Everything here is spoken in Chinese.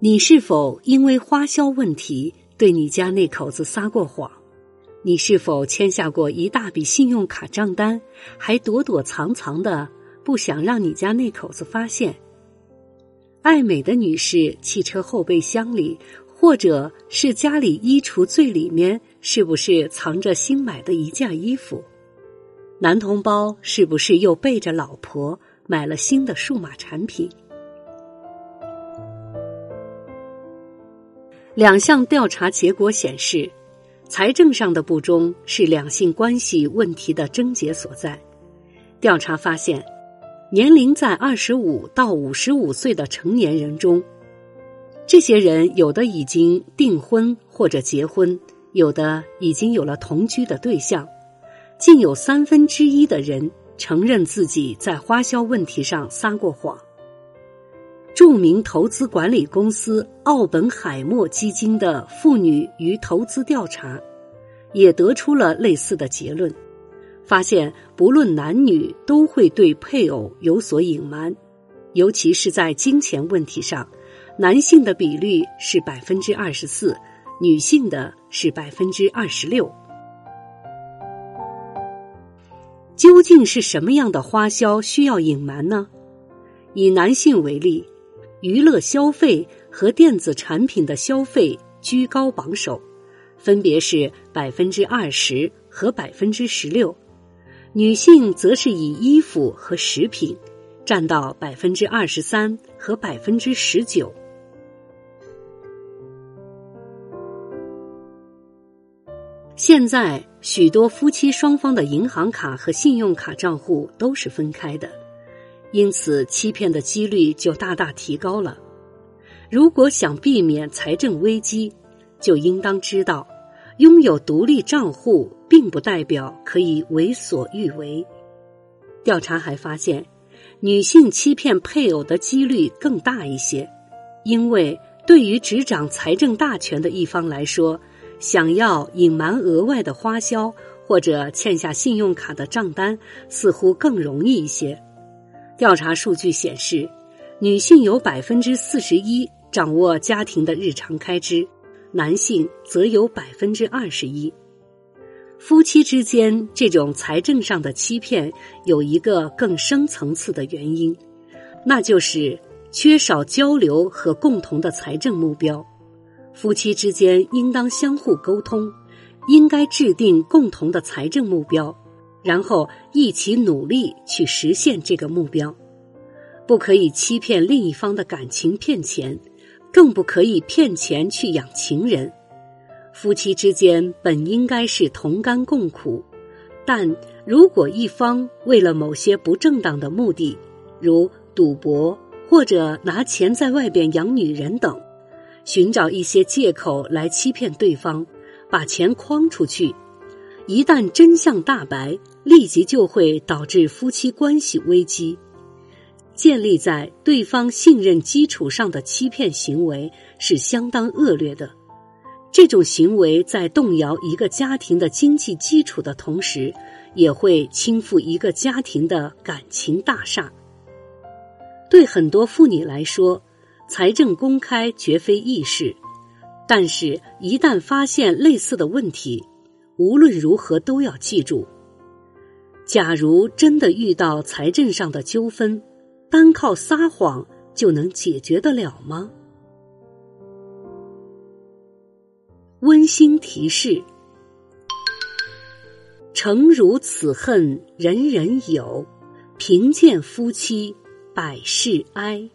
你是否因为花销问题对你家那口子撒过谎？你是否签下过一大笔信用卡账单，还躲躲藏藏的不想让你家那口子发现？爱美的女士，汽车后备箱里，或者是家里衣橱最里面，是不是藏着新买的一件衣服？男同胞是不是又背着老婆买了新的数码产品？两项调查结果显示。财政上的不忠是两性关系问题的症结所在。调查发现，年龄在二十五到五十五岁的成年人中，这些人有的已经订婚或者结婚，有的已经有了同居的对象，竟有三分之一的人承认自己在花销问题上撒过谎。著名投资管理公司奥本海默基金的妇女与投资调查，也得出了类似的结论，发现不论男女都会对配偶有所隐瞒，尤其是在金钱问题上，男性的比率是百分之二十四，女性的是百分之二十六。究竟是什么样的花销需要隐瞒呢？以男性为例。娱乐消费和电子产品的消费居高榜首，分别是百分之二十和百分之十六。女性则是以衣服和食品占到百分之二十三和百分之十九。现在许多夫妻双方的银行卡和信用卡账户都是分开的。因此，欺骗的几率就大大提高了。如果想避免财政危机，就应当知道，拥有独立账户并不代表可以为所欲为。调查还发现，女性欺骗配偶的几率更大一些，因为对于执掌财政大权的一方来说，想要隐瞒额外的花销或者欠下信用卡的账单，似乎更容易一些。调查数据显示，女性有百分之四十一掌握家庭的日常开支，男性则有百分之二十一。夫妻之间这种财政上的欺骗有一个更深层次的原因，那就是缺少交流和共同的财政目标。夫妻之间应当相互沟通，应该制定共同的财政目标。然后一起努力去实现这个目标，不可以欺骗另一方的感情骗钱，更不可以骗钱去养情人。夫妻之间本应该是同甘共苦，但如果一方为了某些不正当的目的，如赌博或者拿钱在外边养女人等，寻找一些借口来欺骗对方，把钱诓出去。一旦真相大白，立即就会导致夫妻关系危机。建立在对方信任基础上的欺骗行为是相当恶劣的。这种行为在动摇一个家庭的经济基础的同时，也会倾覆一个家庭的感情大厦。对很多妇女来说，财政公开绝非易事，但是，一旦发现类似的问题，无论如何都要记住：假如真的遇到财政上的纠纷，单靠撒谎就能解决得了吗？温馨提示：诚如此恨，人人有；贫贱夫妻百事哀。